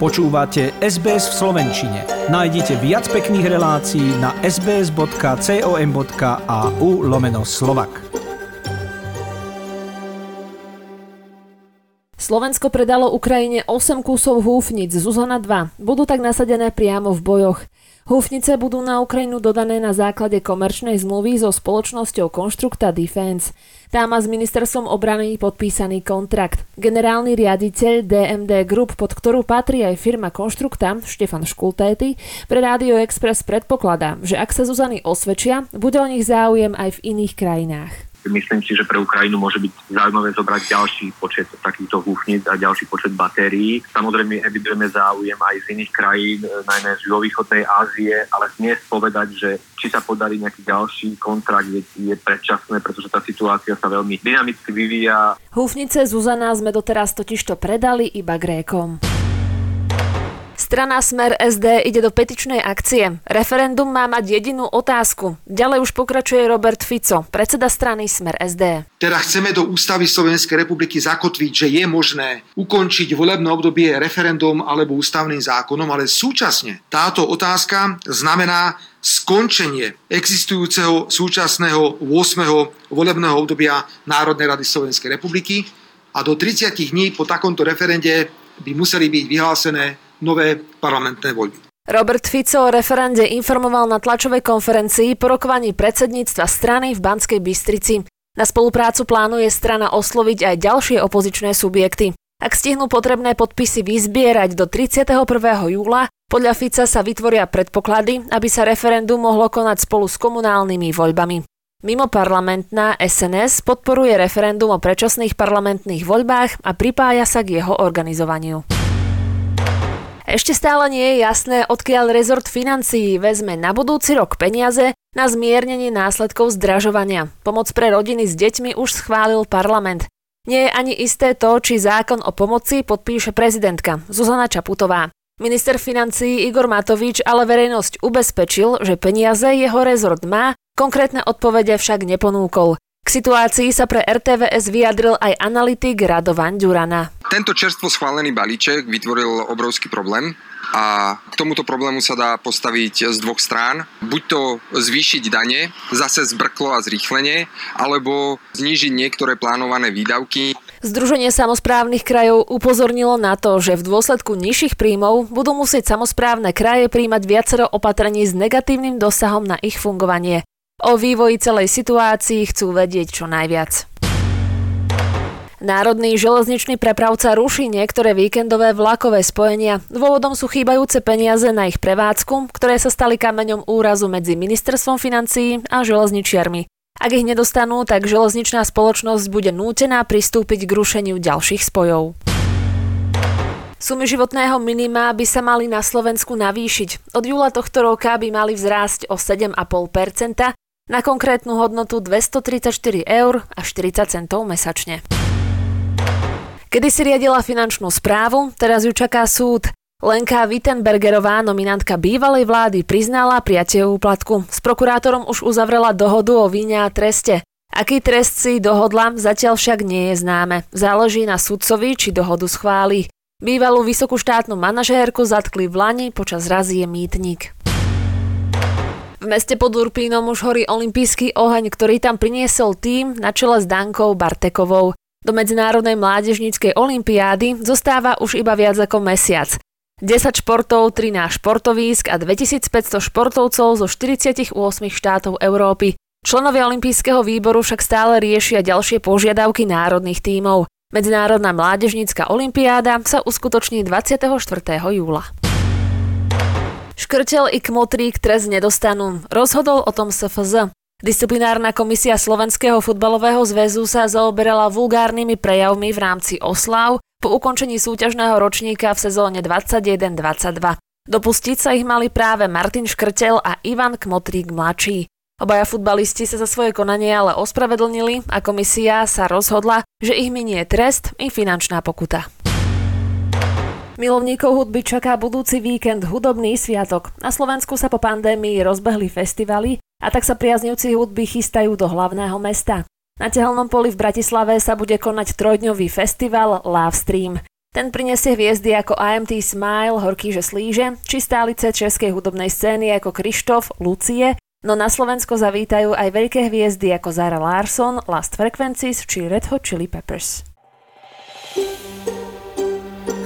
Počúvate SBS v Slovenčine. Nájdite viac pekných relácií na sbs.com.au lomeno slovak. Slovensko predalo Ukrajine 8 kusov húfnic Zuzana 2. Budú tak nasadené priamo v bojoch. Húfnice budú na Ukrajinu dodané na základe komerčnej zmluvy so spoločnosťou Konštrukta Defense. Tá má s ministerstvom obrany podpísaný kontrakt. Generálny riaditeľ DMD Group, pod ktorú patrí aj firma Konštrukta, Štefan Škultéty, pre Radio Express predpokladá, že ak sa Zuzany osvedčia, bude o nich záujem aj v iných krajinách. Myslím si, že pre Ukrajinu môže byť zaujímavé zobrať ďalší počet takýchto húfnic a ďalší počet batérií. Samozrejme, evidujeme záujem aj z iných krajín, e, najmä z juhovýchodnej Ázie, ale dnes povedať, že či sa podarí nejaký ďalší kontrakt, je, je predčasné, pretože tá situácia sa veľmi dynamicky vyvíja. Húfnice Zuzana sme doteraz totižto predali iba Grékom. Strana Smer SD ide do petičnej akcie. Referendum má mať jedinú otázku. Ďalej už pokračuje Robert Fico, predseda strany Smer SD. Teda chceme do ústavy Slovenskej republiky zakotviť, že je možné ukončiť volebné obdobie referendum alebo ústavným zákonom, ale súčasne táto otázka znamená skončenie existujúceho súčasného 8. volebného obdobia Národnej rady Slovenskej republiky a do 30 dní po takomto referende by museli byť vyhlásené nové parlamentné voľby. Robert Fico o referende informoval na tlačovej konferencii po rokovaní predsedníctva strany v Banskej Bystrici. Na spoluprácu plánuje strana osloviť aj ďalšie opozičné subjekty. Ak stihnú potrebné podpisy vyzbierať do 31. júla, podľa Fica sa vytvoria predpoklady, aby sa referendum mohlo konať spolu s komunálnymi voľbami. Mimo parlamentná SNS podporuje referendum o predčasných parlamentných voľbách a pripája sa k jeho organizovaniu. Ešte stále nie je jasné, odkiaľ rezort financií vezme na budúci rok peniaze na zmiernenie následkov zdražovania. Pomoc pre rodiny s deťmi už schválil parlament. Nie je ani isté to, či zákon o pomoci podpíše prezidentka Zuzana Čaputová. Minister financií Igor Matovič ale verejnosť ubezpečil, že peniaze jeho rezort má, konkrétne odpovede však neponúkol. Situácii sa pre RTVS vyjadril aj analytik Radovan Ďurana. Tento čerstvo schválený balíček vytvoril obrovský problém a k tomuto problému sa dá postaviť z dvoch strán. Buď to zvýšiť dane, zase zbrklo a zrýchlenie, alebo znížiť niektoré plánované výdavky. Združenie samozprávnych krajov upozornilo na to, že v dôsledku nižších príjmov budú musieť samozprávne kraje príjmať viacero opatrení s negatívnym dosahom na ich fungovanie. O vývoji celej situácii chcú vedieť čo najviac. Národný železničný prepravca ruší niektoré víkendové vlakové spojenia. Dôvodom sú chýbajúce peniaze na ich prevádzku, ktoré sa stali kameňom úrazu medzi ministerstvom financií a železničiarmi. Ak ich nedostanú, tak železničná spoločnosť bude nútená pristúpiť k rušeniu ďalších spojov. Sumy životného minima by sa mali na Slovensku navýšiť. Od júla tohto roka by mali vzrásť o 7,5% na konkrétnu hodnotu 234 eur a 40 centov mesačne. Kedy si riadila finančnú správu, teraz ju čaká súd. Lenka Wittenbergerová, nominantka bývalej vlády, priznala prijatie úplatku. S prokurátorom už uzavrela dohodu o víne a treste. Aký trest si dohodla, zatiaľ však nie je známe. Záleží na sudcovi, či dohodu schváli. Bývalú vysokú štátnu manažérku zatkli v Lani počas razie mýtnik. V meste pod Urpínom už horí olimpijský oheň, ktorý tam priniesol tým na čele s Dankou Bartekovou. Do Medzinárodnej mládežníckej olimpiády zostáva už iba viac ako mesiac. 10 športov, 13 športovísk a 2500 športovcov zo 48 štátov Európy. Členovia olympijského výboru však stále riešia ďalšie požiadavky národných tímov. Medzinárodná mládežnícka olimpiáda sa uskutoční 24. júla. Škrtel i Kmotrík trest nedostanú. Rozhodol o tom SFZ. Disciplinárna komisia Slovenského futbalového zväzu sa zaoberala vulgárnymi prejavmi v rámci oslav po ukončení súťažného ročníka v sezóne 21-22. Dopustiť sa ich mali práve Martin Škrtel a Ivan Kmotrík mladší. Obaja futbalisti sa za svoje konanie ale ospravedlnili a komisia sa rozhodla, že ich minie trest i finančná pokuta. Milovníkov hudby čaká budúci víkend hudobný sviatok. Na Slovensku sa po pandémii rozbehli festivaly a tak sa priaznivci hudby chystajú do hlavného mesta. Na tehelnom poli v Bratislave sa bude konať trojdňový festival Love Stream. Ten prinesie hviezdy ako IMT Smile, Horký že slíže, či stálice českej hudobnej scény ako Krištof, Lucie, no na Slovensko zavítajú aj veľké hviezdy ako Zara Larson, Last Frequencies či Red Hot Chili Peppers.